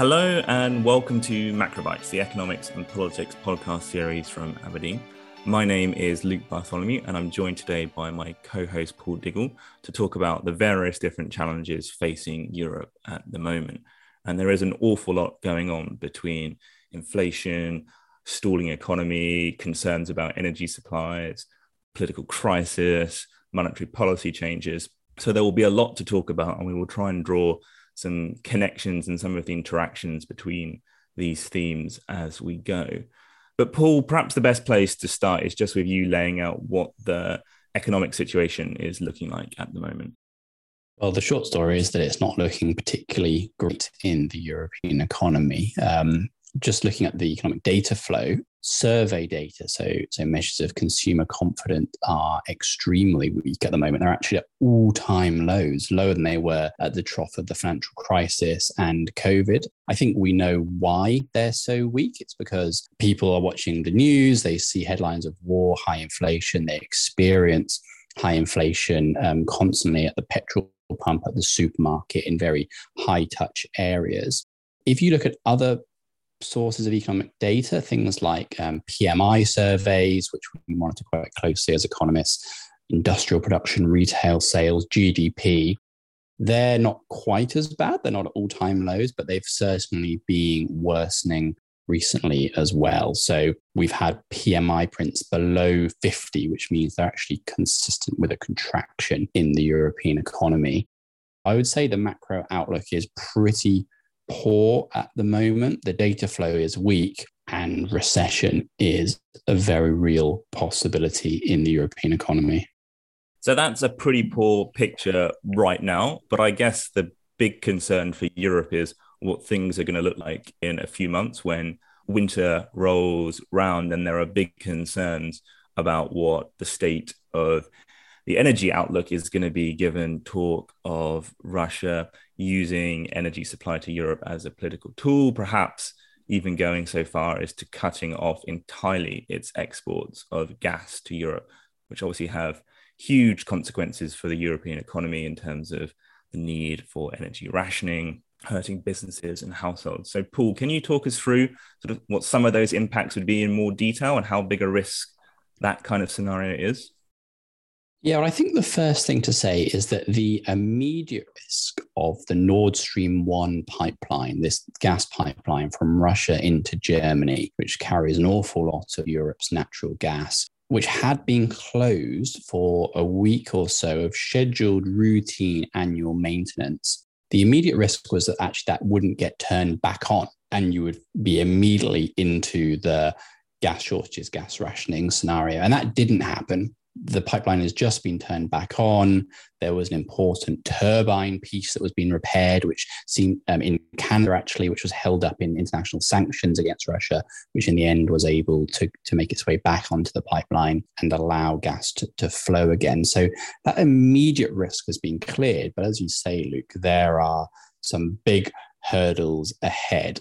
Hello and welcome to Macrobytes, the economics and politics podcast series from Aberdeen. My name is Luke Bartholomew, and I'm joined today by my co host Paul Diggle to talk about the various different challenges facing Europe at the moment. And there is an awful lot going on between inflation, stalling economy, concerns about energy supplies, political crisis, monetary policy changes. So there will be a lot to talk about, and we will try and draw some connections and some of the interactions between these themes as we go. But Paul, perhaps the best place to start is just with you laying out what the economic situation is looking like at the moment. Well, the short story is that it's not looking particularly great in the European economy. Um, just looking at the economic data flow, survey data, so, so measures of consumer confidence are extremely weak at the moment. They're actually at all time lows, lower than they were at the trough of the financial crisis and COVID. I think we know why they're so weak. It's because people are watching the news, they see headlines of war, high inflation, they experience high inflation um, constantly at the petrol pump, at the supermarket, in very high touch areas. If you look at other sources of economic data, things like um, PMI surveys, which we monitor quite closely as economists, industrial production, retail sales, GDP. They're not quite as bad. They're not at all time lows, but they've certainly been worsening recently as well. So we've had PMI prints below 50, which means they're actually consistent with a contraction in the European economy. I would say the macro outlook is pretty poor at the moment. The data flow is weak, and recession is a very real possibility in the European economy. So that's a pretty poor picture right now. But I guess the big concern for Europe is what things are going to look like in a few months when winter rolls round and there are big concerns about what the state of the energy outlook is going to be given talk of Russia using energy supply to Europe as a political tool, perhaps even going so far as to cutting off entirely its exports of gas to Europe, which obviously have huge consequences for the European economy in terms of the need for energy rationing, hurting businesses and households. So, Paul, can you talk us through sort of what some of those impacts would be in more detail and how big a risk that kind of scenario is? Yeah, well, I think the first thing to say is that the immediate risk of the Nord Stream 1 pipeline, this gas pipeline from Russia into Germany, which carries an awful lot of Europe's natural gas, which had been closed for a week or so of scheduled routine annual maintenance. The immediate risk was that actually that wouldn't get turned back on and you would be immediately into the gas shortages, gas rationing scenario. And that didn't happen the pipeline has just been turned back on. There was an important turbine piece that was being repaired, which seemed um, in Canada actually, which was held up in international sanctions against Russia, which in the end was able to, to make its way back onto the pipeline and allow gas to, to flow again. So that immediate risk has been cleared. But as you say, Luke, there are some big hurdles ahead.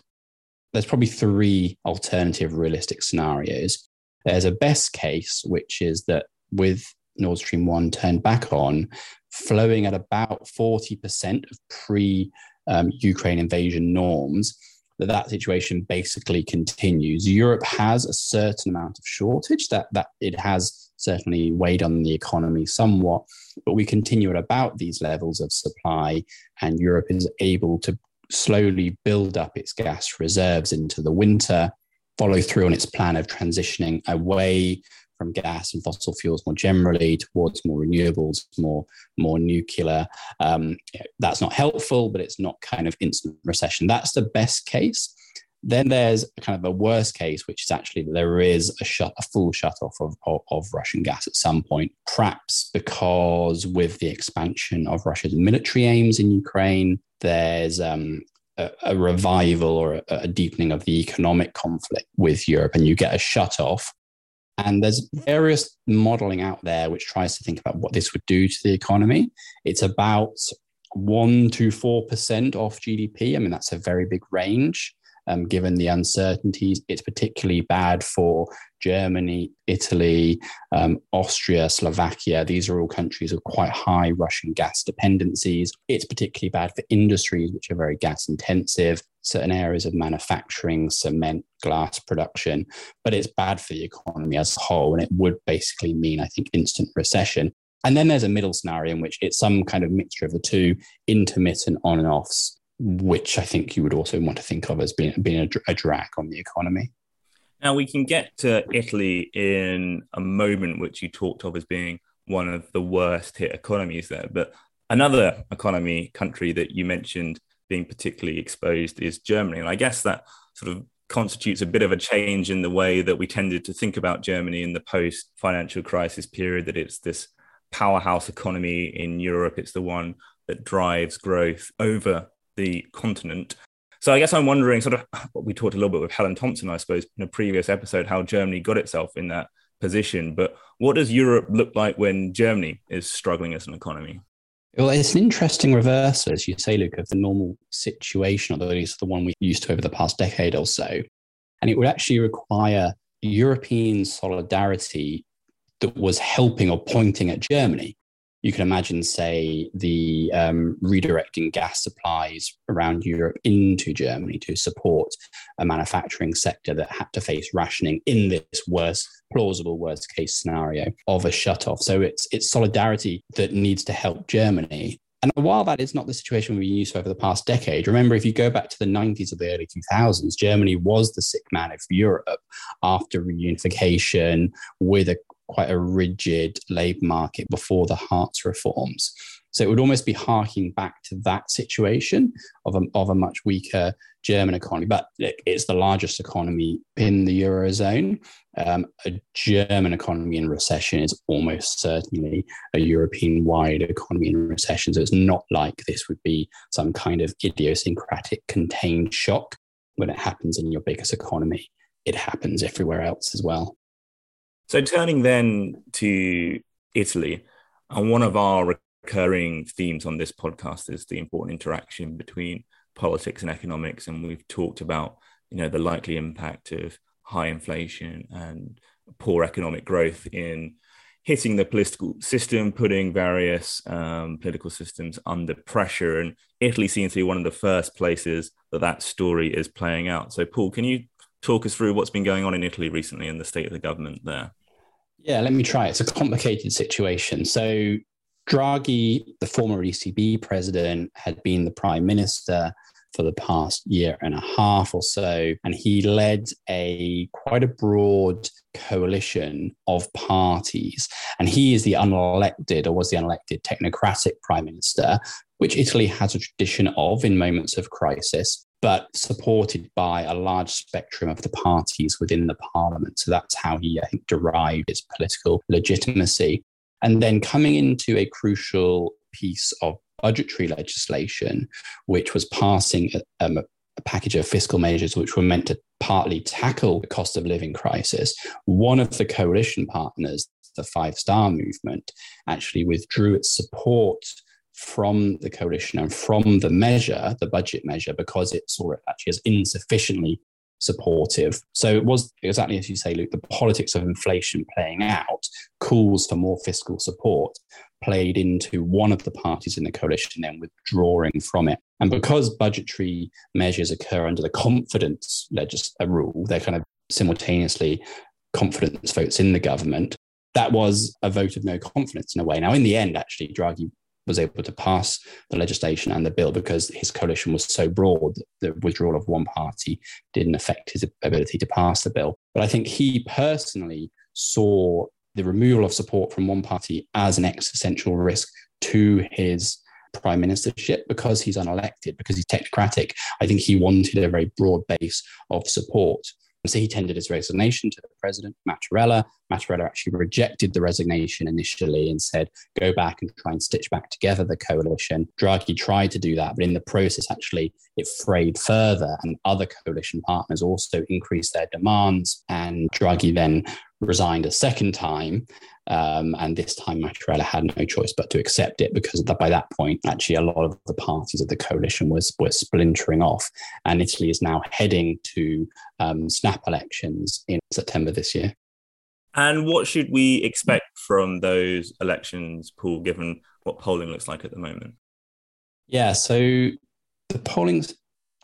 There's probably three alternative realistic scenarios. There's a best case, which is that with Nord Stream 1 turned back on, flowing at about 40% of pre um, Ukraine invasion norms, that that situation basically continues. Europe has a certain amount of shortage that, that it has certainly weighed on the economy somewhat, but we continue at about these levels of supply, and Europe is able to slowly build up its gas reserves into the winter, follow through on its plan of transitioning away from gas and fossil fuels more generally towards more renewables, more more nuclear. Um, that's not helpful, but it's not kind of instant recession. That's the best case. Then there's kind of a worst case, which is actually that there is a shut, a full shut off of, of, of Russian gas at some point, perhaps because with the expansion of Russia's military aims in Ukraine, there's um, a, revival or a, deepening of the economic conflict with Europe, and you get a shut off and there's various modeling out there which tries to think about what this would do to the economy. It's about one to four percent off GDP. I mean, that's a very big range. Um, given the uncertainties, it's particularly bad for Germany, Italy, um, Austria, Slovakia. These are all countries with quite high Russian gas dependencies. It's particularly bad for industries which are very gas intensive. Certain areas of manufacturing, cement, glass production, but it's bad for the economy as a whole. And it would basically mean, I think, instant recession. And then there's a middle scenario in which it's some kind of mixture of the two, intermittent on and offs, which I think you would also want to think of as being, being a, a drag on the economy. Now, we can get to Italy in a moment, which you talked of as being one of the worst hit economies there. But another economy country that you mentioned being particularly exposed is Germany. And I guess that sort of constitutes a bit of a change in the way that we tended to think about Germany in the post financial crisis period, that it's this powerhouse economy in Europe. It's the one that drives growth over the continent. So I guess I'm wondering, sort of, what we talked a little bit with Helen Thompson, I suppose, in a previous episode, how Germany got itself in that position. But what does Europe look like when Germany is struggling as an economy? Well, it's an interesting reversal, as you say, Luke, of the normal situation, although it's the one we used to over the past decade or so. And it would actually require European solidarity that was helping or pointing at Germany you can imagine, say, the um, redirecting gas supplies around Europe into Germany to support a manufacturing sector that had to face rationing in this worst, plausible worst case scenario of a shut off. So it's it's solidarity that needs to help Germany. And while that is not the situation we've used over the past decade, remember if you go back to the 90s or the early 2000s, Germany was the sick man of Europe after reunification with a quite a rigid labour market before the Hartz reforms. So it would almost be harking back to that situation of a, of a much weaker German economy. But it's the largest economy in the Eurozone. Um, a German economy in recession is almost certainly a European wide economy in recession. So it's not like this would be some kind of idiosyncratic contained shock. When it happens in your biggest economy, it happens everywhere else as well. So turning then to Italy, and one of our recurring themes on this podcast is the important interaction between politics and economics, and we've talked about you know the likely impact of high inflation and poor economic growth in hitting the political system, putting various um, political systems under pressure. And Italy seems to be one of the first places that that story is playing out. So, Paul, can you talk us through what's been going on in Italy recently and the state of the government there? Yeah, let me try. It's a complicated situation. So, Draghi, the former ECB president, had been the prime minister for the past year and a half or so, and he led a quite a broad coalition of parties. And he is the unelected, or was the unelected technocratic prime minister, which Italy has a tradition of in moments of crisis but supported by a large spectrum of the parties within the parliament. So that's how he, I think, derived his political legitimacy. And then coming into a crucial piece of budgetary legislation, which was passing a, um, a package of fiscal measures which were meant to partly tackle the cost of living crisis, one of the coalition partners, the Five Star Movement, actually withdrew its support from the coalition and from the measure, the budget measure, because it saw it actually as insufficiently supportive. So it was exactly as you say, Luke, the politics of inflation playing out, calls for more fiscal support played into one of the parties in the coalition then withdrawing from it. And because budgetary measures occur under the confidence legis- uh, rule, they're kind of simultaneously confidence votes in the government. That was a vote of no confidence in a way. Now, in the end, actually, Draghi was able to pass the legislation and the bill because his coalition was so broad that the withdrawal of one party didn't affect his ability to pass the bill. But I think he personally saw the removal of support from one party as an existential risk to his prime ministership because he's unelected, because he's technocratic. I think he wanted a very broad base of support. So he tendered his resignation to the president, Mattarella. Mattarella actually rejected the resignation initially and said, go back and try and stitch back together the coalition. Draghi tried to do that, but in the process, actually, it frayed further, and other coalition partners also increased their demands. And Draghi then resigned a second time. Um, and this time, Mattarella had no choice but to accept it because by that point, actually, a lot of the parties of the coalition was were splintering off, and Italy is now heading to um, snap elections in September this year. And what should we expect from those elections, Paul, given what polling looks like at the moment? Yeah, so the polling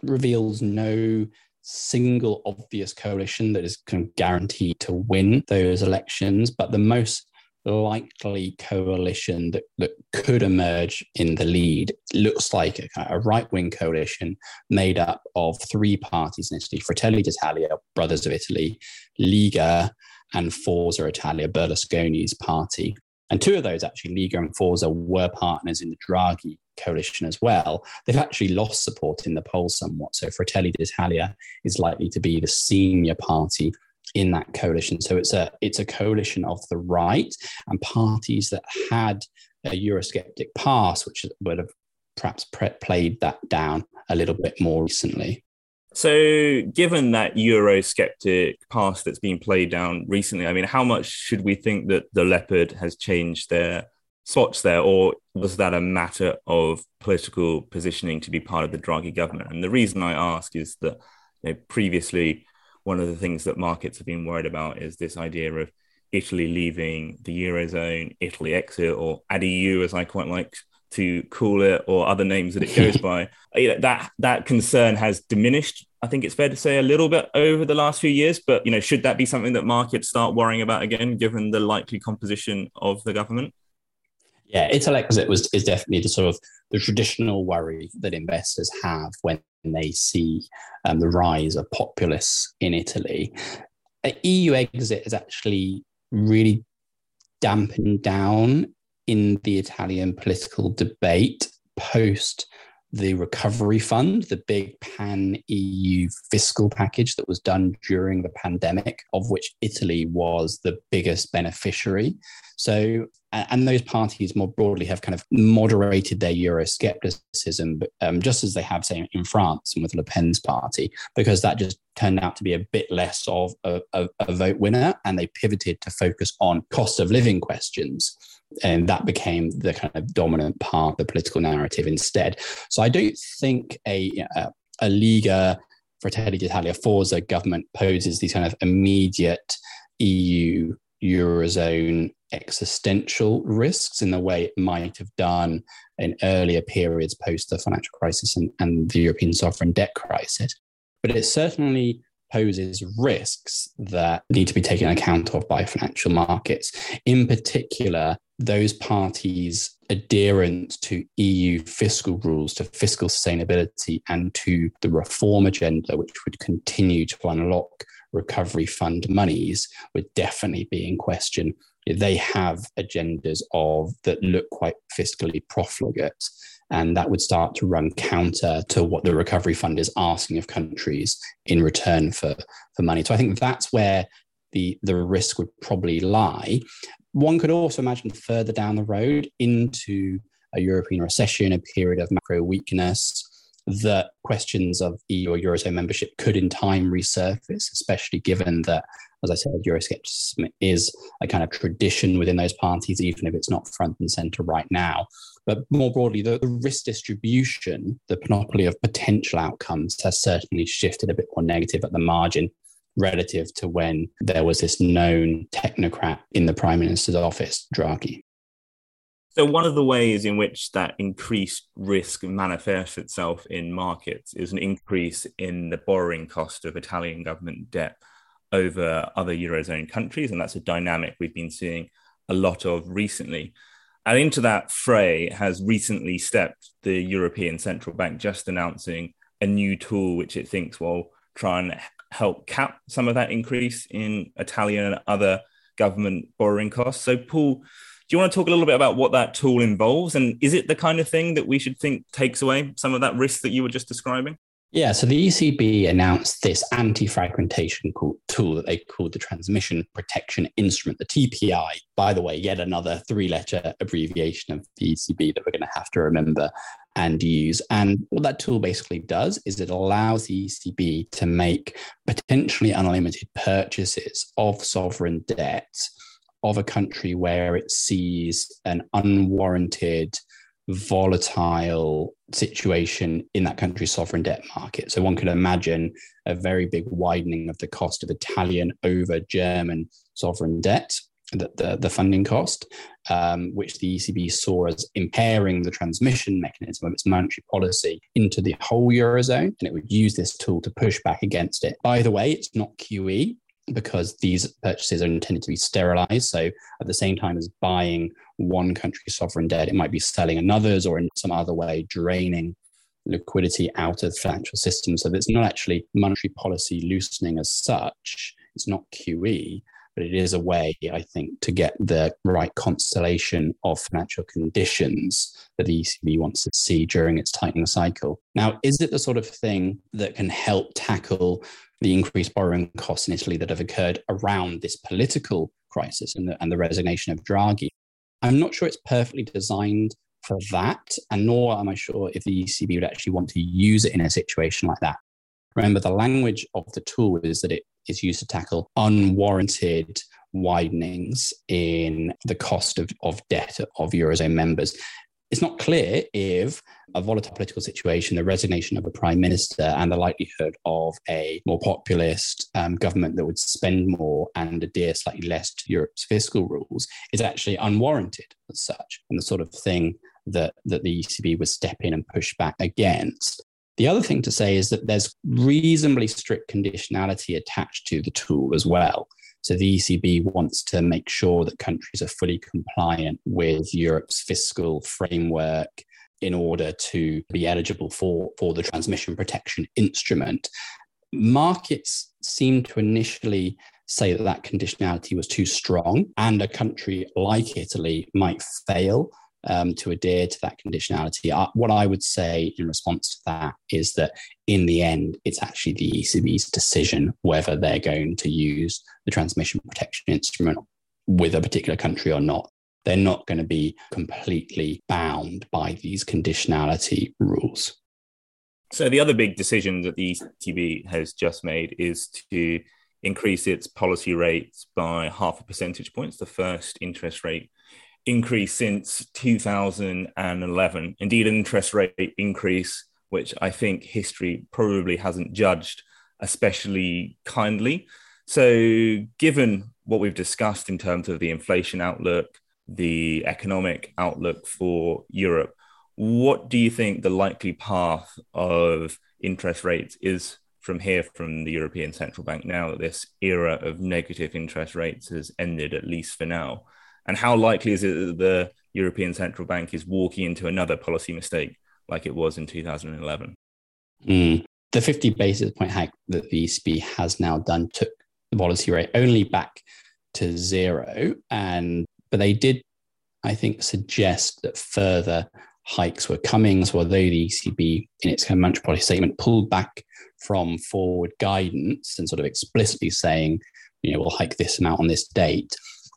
reveals no single obvious coalition that is kind of guaranteed to win those elections, but the most likely coalition that, that could emerge in the lead looks like a, a right wing coalition made up of three parties in Italy Fratelli d'Italia, Brothers of Italy, Lega, and Forza Italia, Berlusconi's party. And two of those, actually, Lega and Forza, were partners in the Draghi coalition as well. They've actually lost support in the polls somewhat. So Fratelli d'Italia is likely to be the senior party in that coalition. So it's a it's a coalition of the right and parties that had a Eurosceptic past, which would have perhaps pre- played that down a little bit more recently. So, given that Eurosceptic past that's been played down recently, I mean, how much should we think that the Leopard has changed their spots there, or was that a matter of political positioning to be part of the Draghi government? And the reason I ask is that you know, previously, one of the things that markets have been worried about is this idea of Italy leaving the Eurozone, Italy exit, or ADEU, as I quite like to call it or other names that it goes by. You know, that that concern has diminished i think it's fair to say a little bit over the last few years. But you know should that be something that markets start worrying about again given the likely composition of the government? Yeah italy exit was is definitely the sort of the traditional worry that investors have when they see um, the rise of populists in italy. Eu exit is actually really dampened down in the Italian political debate post the recovery fund, the big pan EU fiscal package that was done during the pandemic, of which Italy was the biggest beneficiary. So, and those parties more broadly have kind of moderated their Euroscepticism, um, just as they have, say, in France and with Le Pen's party, because that just turned out to be a bit less of a, a, a vote winner, and they pivoted to focus on cost of living questions and that became the kind of dominant part of the political narrative instead. So I don't think a a, a Lega Fratelli d'Italia Forza government poses these kind of immediate EU eurozone existential risks in the way it might have done in earlier periods post the financial crisis and, and the European sovereign debt crisis. But it certainly poses risks that need to be taken account of by financial markets. In particular, those parties' adherence to EU fiscal rules, to fiscal sustainability, and to the reform agenda, which would continue to unlock recovery fund monies, would definitely be in question. They have agendas of that look quite fiscally profligate and that would start to run counter to what the recovery fund is asking of countries in return for, for money. So I think that's where the, the risk would probably lie. One could also imagine further down the road into a European recession, a period of macro weakness, that questions of EU or Eurozone membership could in time resurface, especially given that, as I said, Euroscepticism is a kind of tradition within those parties, even if it's not front and center right now. But more broadly, the, the risk distribution, the panoply of potential outcomes has certainly shifted a bit more negative at the margin relative to when there was this known technocrat in the prime minister's office, Draghi. So, one of the ways in which that increased risk manifests itself in markets is an increase in the borrowing cost of Italian government debt over other Eurozone countries. And that's a dynamic we've been seeing a lot of recently. And into that fray has recently stepped the European Central Bank, just announcing a new tool which it thinks will try and help cap some of that increase in Italian and other government borrowing costs. So, Paul, do you want to talk a little bit about what that tool involves? And is it the kind of thing that we should think takes away some of that risk that you were just describing? Yeah, so the ECB announced this anti fragmentation tool that they called the Transmission Protection Instrument, the TPI. By the way, yet another three letter abbreviation of the ECB that we're going to have to remember and use. And what that tool basically does is it allows the ECB to make potentially unlimited purchases of sovereign debt of a country where it sees an unwarranted volatile situation in that country's sovereign debt market. So one could imagine a very big widening of the cost of Italian over German sovereign debt the, the, the funding cost, um, which the ECB saw as impairing the transmission mechanism of its monetary policy into the whole Eurozone. And it would use this tool to push back against it. By the way, it's not QE because these purchases are intended to be sterilized. So at the same time as buying one country's sovereign debt, it might be selling another's or in some other way draining liquidity out of the financial system. So it's not actually monetary policy loosening as such. It's not QE, but it is a way, I think, to get the right constellation of financial conditions that the ECB wants to see during its tightening cycle. Now, is it the sort of thing that can help tackle the increased borrowing costs in Italy that have occurred around this political crisis and the, and the resignation of Draghi? I'm not sure it's perfectly designed for that, and nor am I sure if the ECB would actually want to use it in a situation like that. Remember, the language of the tool is that it is used to tackle unwarranted widenings in the cost of, of debt of Eurozone members. It's not clear if a volatile political situation, the resignation of a prime minister, and the likelihood of a more populist um, government that would spend more and adhere slightly less to Europe's fiscal rules is actually unwarranted as such, and the sort of thing that, that the ECB would step in and push back against. The other thing to say is that there's reasonably strict conditionality attached to the tool as well. So the ECB wants to make sure that countries are fully compliant with Europe's fiscal framework in order to be eligible for, for the transmission protection instrument. Markets seem to initially say that that conditionality was too strong, and a country like Italy might fail um, to adhere to that conditionality. Uh, what I would say in response to that is that in the end, it's actually the ECB's decision whether they're going to use the transmission protection instrument with a particular country or not. They're not going to be completely bound by these conditionality rules. So, the other big decision that the ECB has just made is to increase its policy rates by half a percentage points, the first interest rate increase since 2011. Indeed, an interest rate increase, which I think history probably hasn't judged especially kindly. So, given what we've discussed in terms of the inflation outlook, the economic outlook for Europe, what do you think the likely path of interest rates is from here from the European Central Bank now that this era of negative interest rates has ended, at least for now? And how likely is it that the European Central Bank is walking into another policy mistake like it was in 2011? Mm. The 50 basis point hike that the ECB has now done took the policy rate only back to zero. And but they did, I think, suggest that further hikes were coming. So although the ECB, in its kind of monetary policy statement, pulled back from forward guidance and sort of explicitly saying, you know, we'll hike this amount on this date,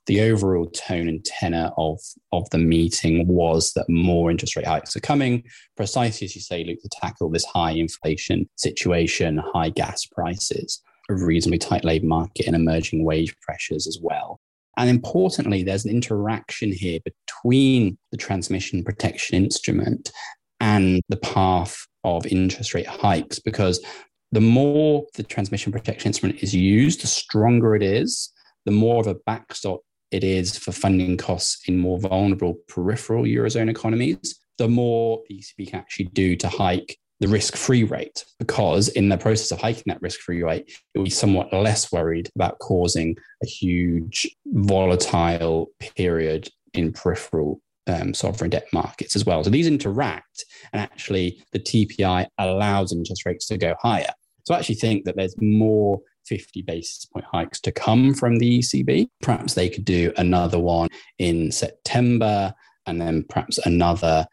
the overall tone and tenor of, of the meeting was that more interest rate hikes are coming, precisely as you say, Luke, to tackle this high inflation situation, high gas prices, a reasonably tight labour market, and emerging wage pressures as well. And importantly, there's an interaction here between the transmission protection instrument and the path of interest rate hikes, because the more the transmission protection instrument is used, the stronger it is, the more of a backstop it is for funding costs in more vulnerable peripheral Eurozone economies, the more the ECB can actually do to hike the risk free rate. Because in the process of hiking that risk free rate, it will be somewhat less worried about causing a huge volatile period in peripheral um, sovereign debt markets as well. So these interact, and actually, the TPI allows interest rates to go higher. So I actually think that there's more 50 basis point hikes to come from the ECB. Perhaps they could do another one in September and then perhaps another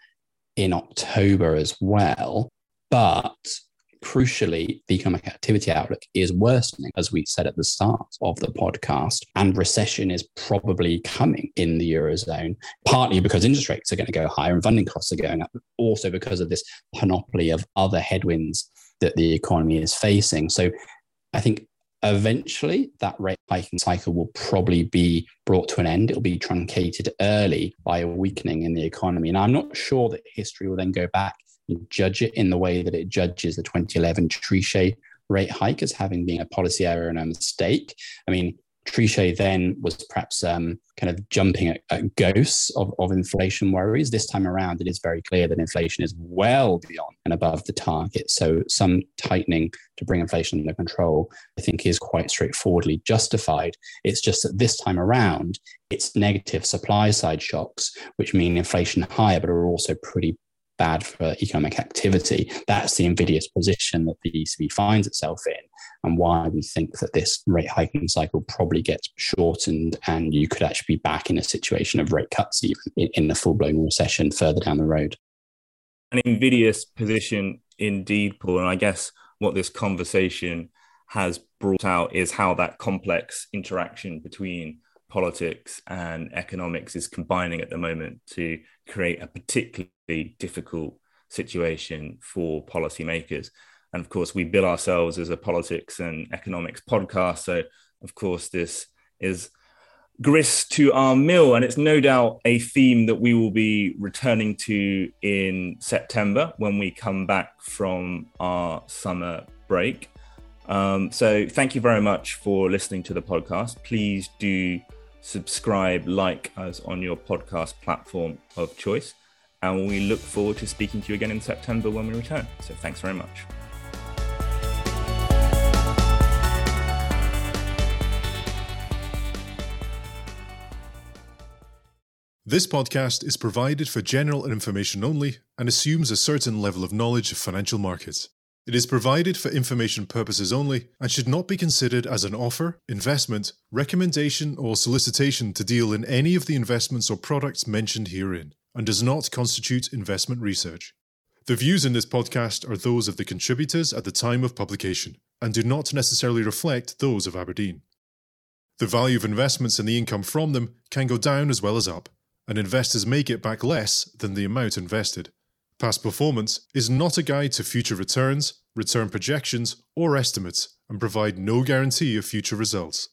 in October as well. But crucially, the economic activity outlook is worsening, as we said at the start of the podcast, and recession is probably coming in the Eurozone, partly because interest rates are going to go higher and funding costs are going up, but also because of this panoply of other headwinds that the economy is facing. So I think Eventually, that rate hiking cycle will probably be brought to an end. It'll be truncated early by a weakening in the economy. And I'm not sure that history will then go back and judge it in the way that it judges the 2011 Trichet rate hike as having been a policy error and a mistake. I mean, Trichet then was perhaps um, kind of jumping at, at ghosts of, of inflation worries. This time around, it is very clear that inflation is well beyond and above the target. So, some tightening to bring inflation under control, I think, is quite straightforwardly justified. It's just that this time around, it's negative supply side shocks, which mean inflation higher, but are also pretty bad for economic activity. That's the invidious position that the ECB finds itself in, and why we think that this rate hiking cycle probably gets shortened, and you could actually be back in a situation of rate cuts even in, in a full blown recession further down the road. An invidious position indeed, Paul. And I guess what this conversation has brought out is how that complex interaction between politics and economics is combining at the moment to create a particularly difficult situation for policymakers. And of course, we bill ourselves as a politics and economics podcast. So, of course, this is grist to our mill. And it's no doubt a theme that we will be returning to in September when we come back from our summer break. Um, so, thank you very much for listening to the podcast. Please do subscribe, like us on your podcast platform of choice. And we look forward to speaking to you again in September when we return. So thanks very much. This podcast is provided for general information only and assumes a certain level of knowledge of financial markets. It is provided for information purposes only and should not be considered as an offer, investment, recommendation, or solicitation to deal in any of the investments or products mentioned herein, and does not constitute investment research. The views in this podcast are those of the contributors at the time of publication and do not necessarily reflect those of Aberdeen. The value of investments and the income from them can go down as well as up, and investors may get back less than the amount invested. Past performance is not a guide to future returns, return projections, or estimates, and provide no guarantee of future results.